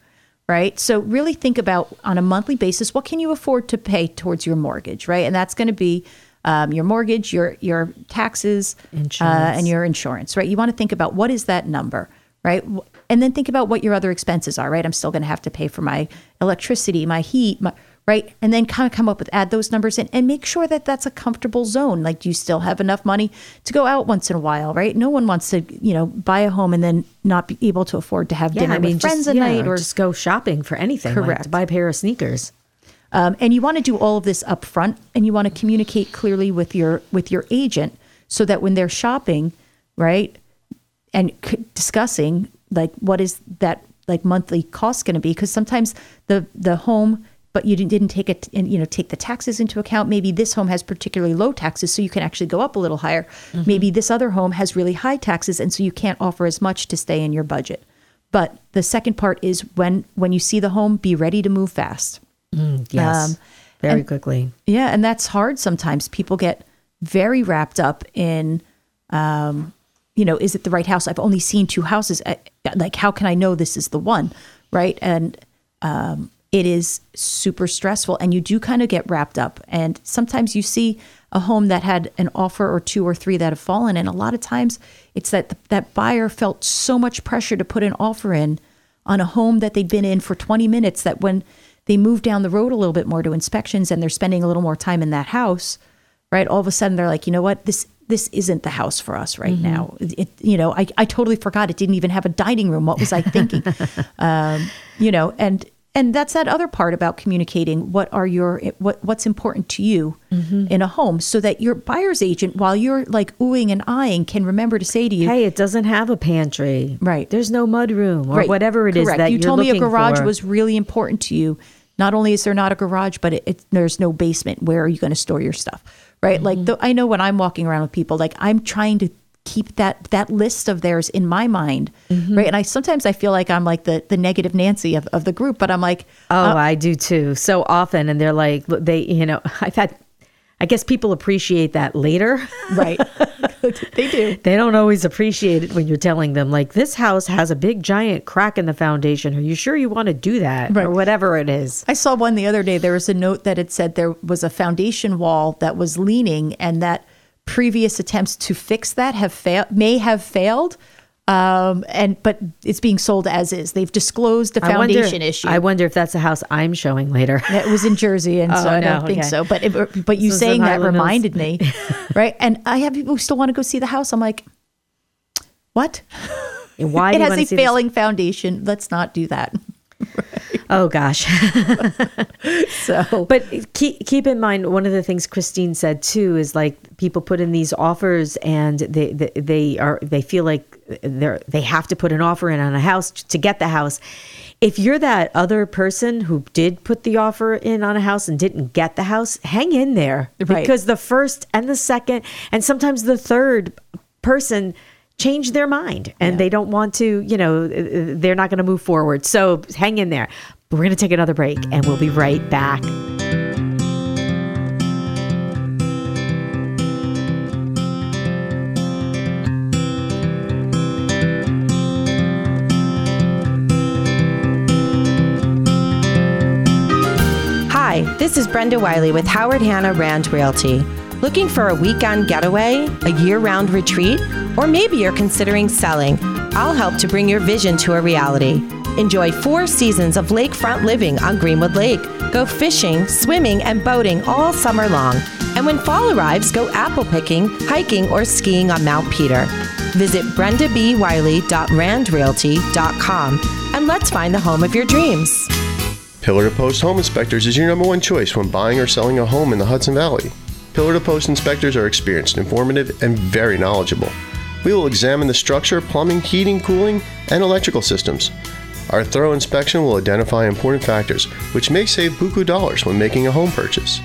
right? So really think about on a monthly basis what can you afford to pay towards your mortgage, right? And that's going to be um, your mortgage, your your taxes, uh, and your insurance, right? You want to think about what is that number, right? And then think about what your other expenses are, right? I'm still going to have to pay for my electricity, my heat, my, right? And then kind of come up with add those numbers in and make sure that that's a comfortable zone. Like, do you still have enough money to go out once in a while, right? No one wants to, you know, buy a home and then not be able to afford to have Yeah, dinner I mean, with friends just, at yeah, night or just go shopping for anything. Correct. to buy a pair of sneakers. um, and you want to do all of this up front and you want to communicate clearly with your with your agent so that when they're shopping right and c- discussing like what is that like monthly cost going to be because sometimes the the home but you didn't, take it and you know take the taxes into account maybe this home has particularly low taxes so you can actually go up a little higher maybe this other home has really high taxes and so you can't offer as much to stay in your budget but the second part is when when you see the home be ready to move fast Yes. Um, Very and- quickly. yeah, and that's hard sometimes. People get very wrapped up in, um, you know, is it the right house? I've only seen two houses. Uh, Like, how can I know this is the one? Right. And um, it is super stressful. And you do kind of get wrapped up. And sometimes you see a home that had an offer or two or three that have fallen. And a lot of times it's that that buyer felt so much pressure to put an offer in on a home that they'd been in for 20 minutes that when they move down the road a little bit more to inspections and they're spending a little more time in that house, right? All of a sudden they're like, you know what, this this isn't the house for us right now. It, it- you know, I, I totally forgot it didn't even have a dining room. What was I thinking? um, you know, and and that's that other part about communicating what are your what what's important to you in a home so that your buyer's agent while you're like oohing and eyeing can remember to say to you Hey, it doesn't have a pantry. Right. There's no mud room or Right. whatever it is Correct. that you you're told me a garage for. was really important to you. Not only is there not a garage, but it, it, there's no basement. Where are you going to store your stuff? Right. Mm-hmm. Like the, I know when I'm walking around with people, like I'm trying to keep that that list of theirs in my mind. Mm-hmm. Right. And I sometimes I feel like I'm like the the negative Nancy of, of the group, but I'm like, Oh, uh, I do too. So often, and they're like, they, you know, I've had. I guess people appreciate that later. right. they do. They don't always appreciate it when you're telling them, like, this house has a big giant crack in the foundation. Are you sure you want to do that? Or whatever it is. I saw one the other day. There was a note that it said there was a foundation wall that was leaning, and that previous attempts to fix that have failed, may have failed. Um, and but it's being sold as is. They've disclosed the I wonder- foundation issue. I wonder if that's a house I'm showing later. it was in Jersey, and so Oh, I don't no, think okay. so. But it, but you in saying that reminded me, right? And I have people who still want to go see the house. I'm like, what? And Why it has a see this- failing foundation. Let's not do that. Oh gosh. So, But keep keep in mind one of the things Christine said too is like people put in these offers and they they, they are they feel like they they have to put an offer in on a house to get the house. If you're that other person who did put the offer in on a house and didn't get the house, hang in there Right. because the first and the second and sometimes the third person change their mind and they don't want to, you know, uh, uh, they're not going to move forward. So hang in there. We're going to take another break and we'll be right back. Hi, this is Brenda Wiley with Howard Hanna Rand Realty. Looking for a weekend getaway, a year round retreat, or maybe you're considering selling? I'll help to bring your vision to a reality. Enjoy four seasons of lakefront living on Greenwood Lake. Go fishing, swimming, and boating all summer long. And when fall arrives, go apple picking, hiking, or skiing on Mount Peter. Visit brendabwiley.randrealty.com and let's find the home of your dreams. Pillar to Post Home Inspectors is your number one choice when buying or selling a home in the Hudson Valley. Pillar to Post inspectors are experienced, informative, and very knowledgeable. We will examine the structure, plumbing, heating, cooling, and electrical systems. Our thorough inspection will identify important factors, which may save buku dollars when making a home purchase.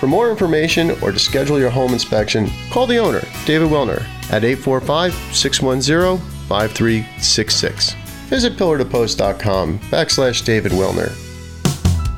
For more information or to schedule your home inspection, call the owner, David Welner, at 845 610 5366. Visit pillartopost.com backslash David Wilner.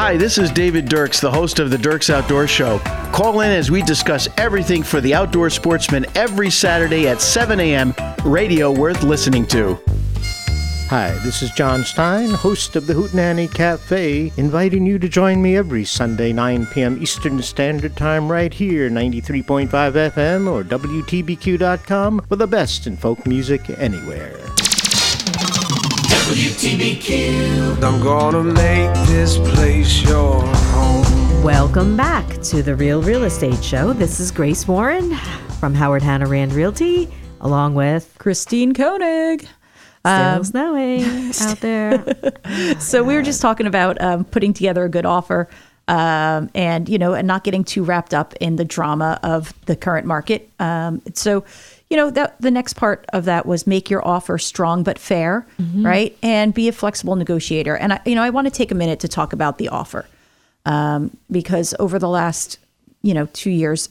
Hi, this is David Dirks, the host of the Dirks Outdoor Show. Call in as we discuss everything for the outdoor sportsman every Saturday at 7 a.m. Radio worth listening to. Hi, this is John Stein, host of the Hootenanny Cafe, inviting you to join me every Sunday, 9 p.m. Eastern Standard Time, right here, 93.5 FM or WTBQ.com, for the best in folk music anywhere. WTBQ. I'm gonna make this place your home. Welcome back to the Real Real Estate Show. This is Grace Warren from Howard Hanna Rand Realty, along with Christine Koenig. Still Um, snowing out there. so we were just talking about um, putting together a good offer um, and you know and not getting too wrapped up in the drama of the current market um, so you know that the next part of that was make your offer strong but fair Mhm. right? And be a flexible negotiator. And i you know i want to take a minute to talk about the offer um, because over the last you know two years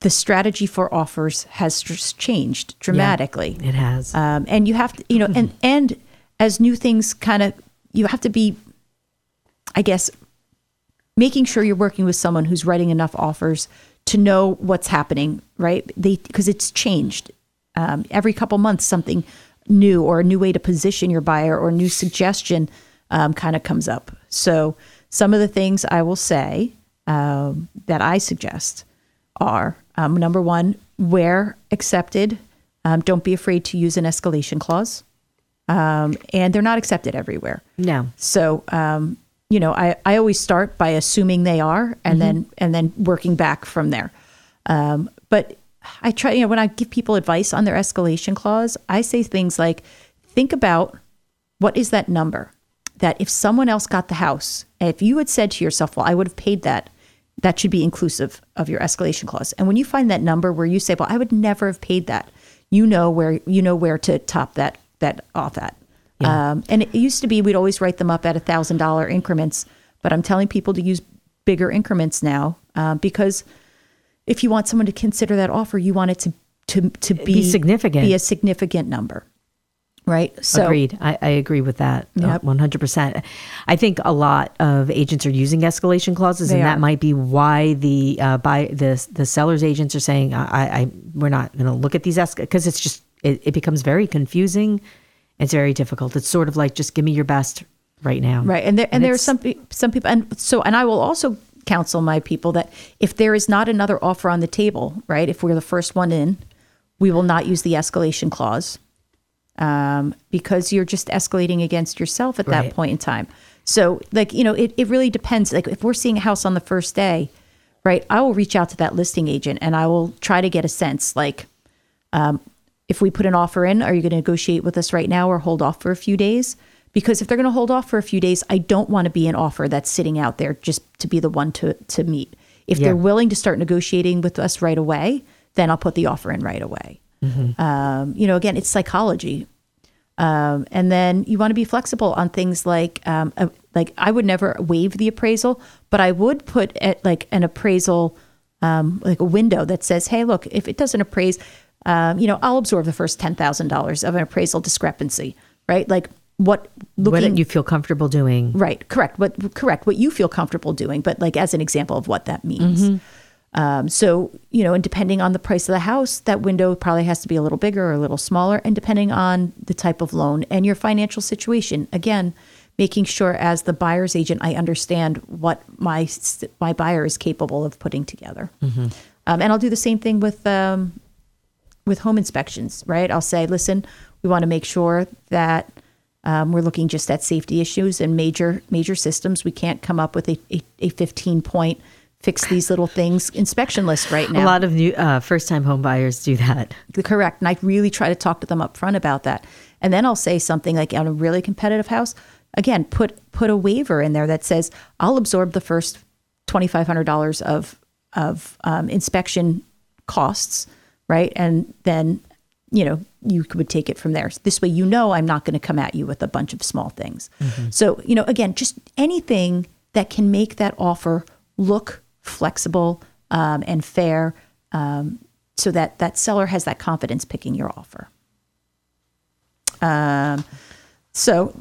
the strategy for offers has just changed dramatically. it has. Um, and you have to you know and and as new things kind of you have to be i guess making sure you're working with someone who's writing enough offers to know what's happening right? They because it's changed. Um, every couple months something new or a new way to position your buyer or a new suggestion um, kind of comes up. So some of the things i will say um, that i suggest are um, number one where accepted. Um, don't be afraid to use an escalation clause. Um, and they're not accepted everywhere. No. so um, you know I, I always start by assuming they are and Mhm. then and then working back from there. Um, but i try you know when i give people advice on their escalation clause i say things like think about what is that number? That if someone else got the house if you had said to yourself well i would have paid that that should be inclusive of your escalation clause. And when you find that number where you say well i would never have paid that you know where you know where to top that that off at um, and it used to be we'd always write them up at a thousand dollar increments but i'm telling people to use bigger increments now uh, because if you want someone to consider that offer you want it to to, to be, Be significant. be a significant number right so Agreed. I, I agree with that. uh, One hundred percent. I think a lot of agents are using escalation clauses, They and are. that might be why the uh, buy the the sellers agents are saying, "I, I, I we're not going to look at these because it's just it, it becomes very confusing. It's very difficult. It's sort of like just give me your best right now, Right, and there and, there are some some people, and so and I will also counsel my people that if there is not another offer on the table, right, if we're the first one in, We will not use the escalation clause um, because you're just escalating against yourself at that Right. point in time. So, like, you know, it, it really depends. Like, if we're seeing a house on the first day, right, I will reach out to that listing agent and I will try to get a sense like, um, if we put an offer in, are you going to negotiate with us right now or hold off for a few days? Because if they're going to hold off for a few days, I don't want to be an offer that's sitting out there just to be the one to, to meet. If Yeah. they're willing to start negotiating with us right away, then I'll put the offer in right away. Um, you know, again, it's psychology. Um, and then you want to be flexible on things like, um, uh, like I would never waive the appraisal, but I would put at like an appraisal, um, like a window that says, "Hey, look, if it doesn't appraise, um, you know, I'll absorb the first ten thousand dollars of an appraisal discrepancy." Right? Like what looking what you feel comfortable doing. Right, correct. What correct? What you feel comfortable doing, but like as an example of what that means. Mhm. Um, so you know, and depending on the price of the house, that window probably has to be a little bigger or a little smaller, and depending on the type of loan and your financial situation. Again, making sure as the buyer's agent, I understand what my my buyer is capable of putting together. Mhm. Um, and I'll do the same thing with um, with home inspections, right? I'll say, listen, we want to make sure that um, we're looking just at safety issues and major major systems. We can't come up with a, a, a 15 point fix these little things inspection list right now. A lot of new uh, first time home buyers do that. Correct. And I really try to talk to them up front about that. And then I'll say something like on a really competitive house, again, put put a waiver in there that says I'll absorb the first twenty five hundred dollars of of um, inspection costs, right? And then you know you would take it from there. This way, you know I'm not going to come at you with a bunch of small things. So you know, again, just anything that can make that offer look flexible um, and fair, um, so that that seller has that confidence picking your offer. Um, so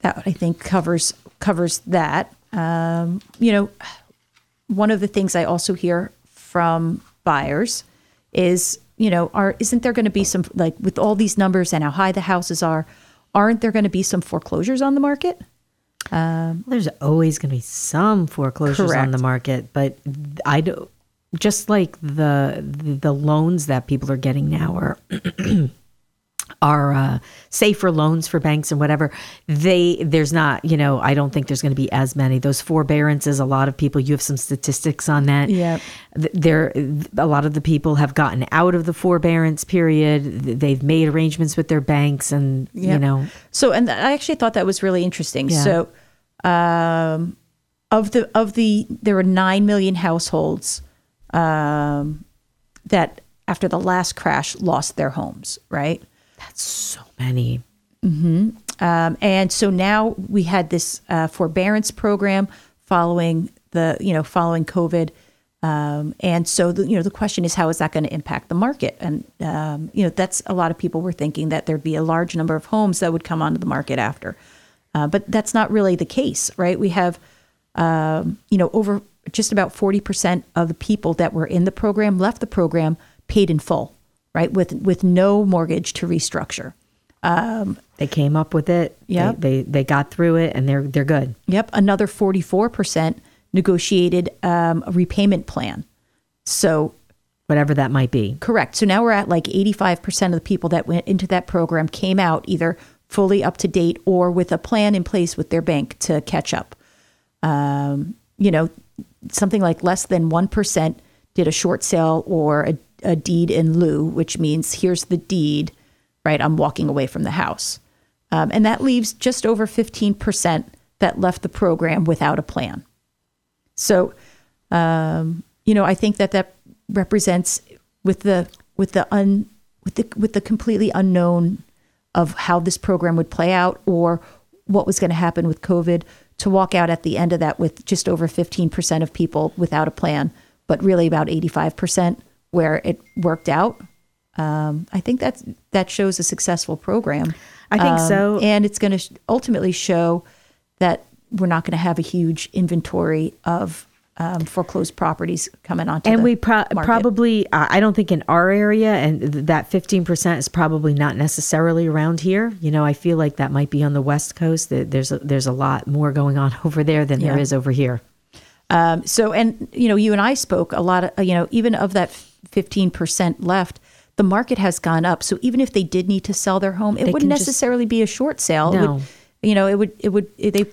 that I think covers covers that. Um, you know, one of the things I also hear from buyers is, you know, are isn't there going to be some like with all these numbers and how high the houses are, aren't there going to be some foreclosures on the market? Um, There's always going to be some foreclosures on the market, but I do just like the the loans that people are getting now are are uh, safer loans for banks and whatever. They there's not you know I don't think there's going to be as many those forbearances. A lot of people you have some statistics on that. Yeah. There a lot of the people have gotten out of the forbearance period. They've made arrangements with their banks and Yeah. you know So, and I actually thought that was really interesting. Yeah. So, um, of the of the there were nine million households um, that after the last crash lost their homes. Right. That's so many. hmm Um, and so now we had this uh, forbearance program following the you know following COVID. Um, and so the, you know the question is how is that going to impact the market? And um, you know that's a lot of people were thinking that there'd be a large number of homes that would come onto the market after, uh, but that's not really the case, right? We have um, you know over just about forty percent of the people that were in the program left the program paid in full, right? With with no mortgage to restructure. Um, they came up with it. Yep. They, they they got through it and they're they're good. Yep. Another 44% negotiated um, a repayment plan. So, whatever that might be. Correct. So now we're at like 85% of the people that went into that program came out either fully up to date or with a plan in place with their bank to catch up. Um, you know, something like less than 1% did a short sale or a, a deed in lieu, which means here's the deed, right? I'm walking away from the house. Um, and that leaves just over 15% that left the program without a plan. So, um, you know, I think that that represents with the with the un with the with the completely unknown of how this program would play out or what was going to happen with COVID to walk out at the end of that with just over 15% of people without a plan, but really about 85% where it worked out. Um, I think that's that shows a successful program. I think Um, so. and it's going to ultimately show that we're not going to have a huge inventory of um, foreclosed properties coming onto and we pro- probably uh, i don't think in our area and th- that 15% is probably not necessarily around here you know i feel like that might be on the west coast That there's a, there's a lot more going on over there than there Yeah. is over here Um, so, and you know, you and I spoke a lot of, you know, even of that 15% left, the market has gone up. So even if they did need to sell their home, it They wouldn't can just- necessarily be a short sale. It No. would, you know, it would, it would, they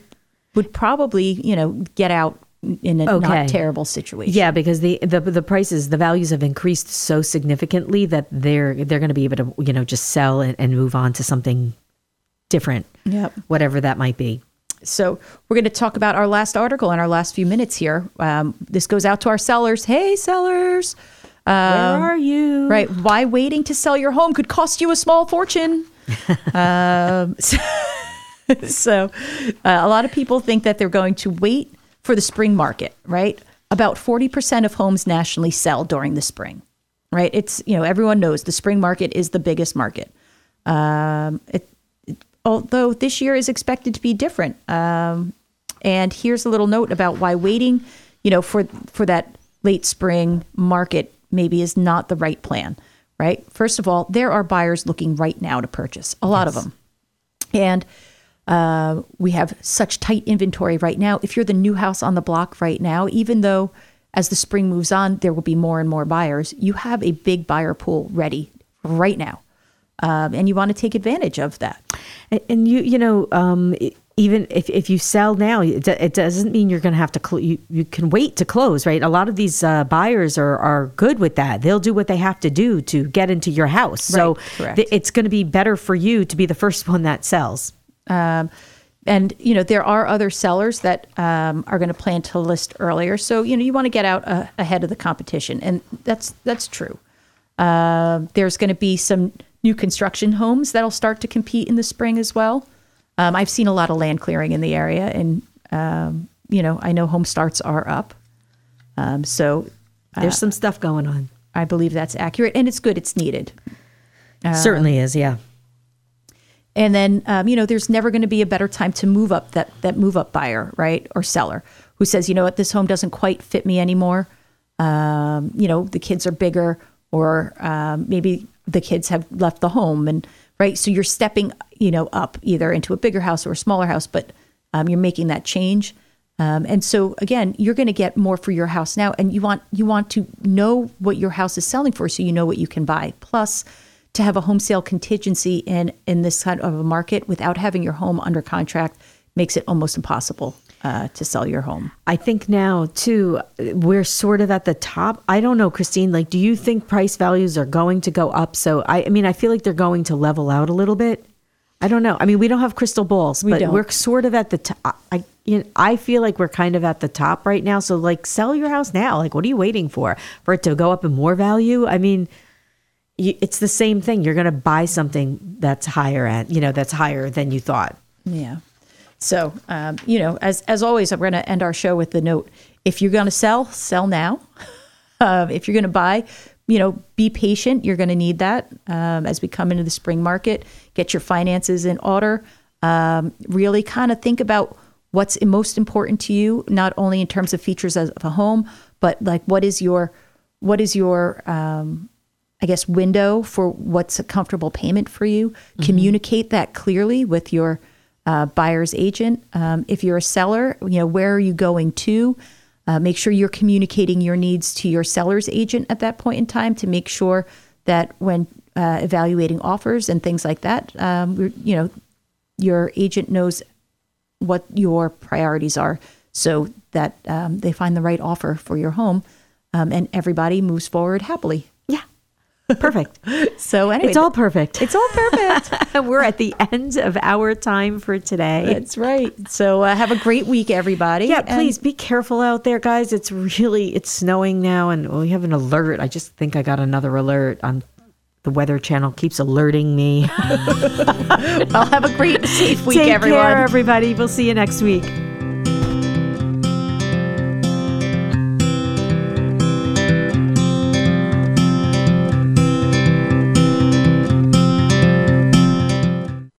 would probably, you know, get out in a Okay. not terrible situation. Yeah, because the, the the prices, the values have increased so significantly that they're they're going to be able to you know just sell and, and move on to something different, Yep. whatever that might be. So we're going to talk about our last article in our last few minutes here. Um, this goes out to our sellers. Hey, sellers. Um, Where are you? Right. Why waiting to sell your home could cost you a small fortune. um, so so uh, a lot of people think that they're going to wait for the spring market, right? About 40% of homes nationally sell during the spring, right? It's, you know, everyone knows the spring market is the biggest market. Um, it, it- although this year is expected to be different. Um, and here's a little note about why waiting, you know, for for that late spring market maybe is not the right plan, right? First of all, there are buyers looking right now to purchase, a lot of them. And uh, we have such tight inventory right now. If you're the new house on the block right now, even though as the spring moves on, there will be more and more buyers, you have a big buyer pool ready right now. Um, and you want to take advantage of that. And, and you, you know, um, e- even if, if you sell now, it, it doesn't mean you're going to have to. Cl- you you can wait to close, right? A lot of these uh, buyers are are good with that. They'll do what they have to do to get into your house. So Right, correct. th- it's going to be better for you to be the first one that sells. Um, and you know there are other sellers that um, are going to plan to list earlier. So you know you want to get out uh, ahead of the competition, and that's that's true. Uh, there's going to be some new construction homes that'll start to compete in the spring as well. Um, I've seen a lot of land clearing in the area, and um, you know I know home starts are up. Um, so There's some stuff going on. I believe that's accurate, and it's good. It's needed. Uh, Certainly is, yeah. And then, um, you know, there's never going to be a better time to move up that that move up buyer, right, or seller who says, you know what, this home doesn't quite fit me anymore. Um, you know, the kids are bigger, or um, maybe the kids have left the home, and right, so you're stepping, you know, up either into a bigger house or a smaller house, but um, you're making that change. Um, and so again, you're going to get more for your house now, and you want you want to know what your house is selling for, so you know what you can buy. Plus, to have a home sale contingency in in this kind of a market without having your home under contract makes it almost impossible uh, to sell your home. I think now too, we're sort of at the top. I don't know, Christine. Like, do you think price values are going to go up? So, I, I mean, I feel like they're going to level out a little bit. I don't know. I mean, we don't have crystal balls, We but don't. we're sort of at the top. I, you know, I feel like we're kind of at the top right now. So, like, sell your house now. Like, what are you waiting for? For it to go up in more value? I mean, you, it's the same thing. You're going to buy something that's higher end, you know, that's higher than you thought. Yeah. So, um, you know, as as always, I'm going to end our show with the note: if you're going to sell, sell now. Uh, if you're going to buy, you know, be patient. You're going to need that um, as we come into the spring market. Get your finances in order. Um, really, kind of think about what's most important to you, not only in terms of features of a home, but like what is your what is your um, I guess, window for what's a comfortable payment for you. Communicate that clearly with your uh, buyer's agent. Um, if you're a seller, you know, where are you going to? Uh, make sure you're communicating your needs to your seller's agent at that point in time to make sure that when uh, evaluating offers and things like that, um, you know, your agent knows what your priorities are so that um, they find the right offer for your home um, and everybody moves forward happily. Perfect. so anyway, it's all perfect. It's all perfect. We're at the end of our time for today. That's right. So uh, have a great week, everybody. Yeah, And- please be careful out there, guys. It's really it's snowing now, and we have an alert. I just think I got another alert on the Weather Channel. Keeps alerting me. well, have a great, safe week, Take everyone. care, everybody. We'll see you next week.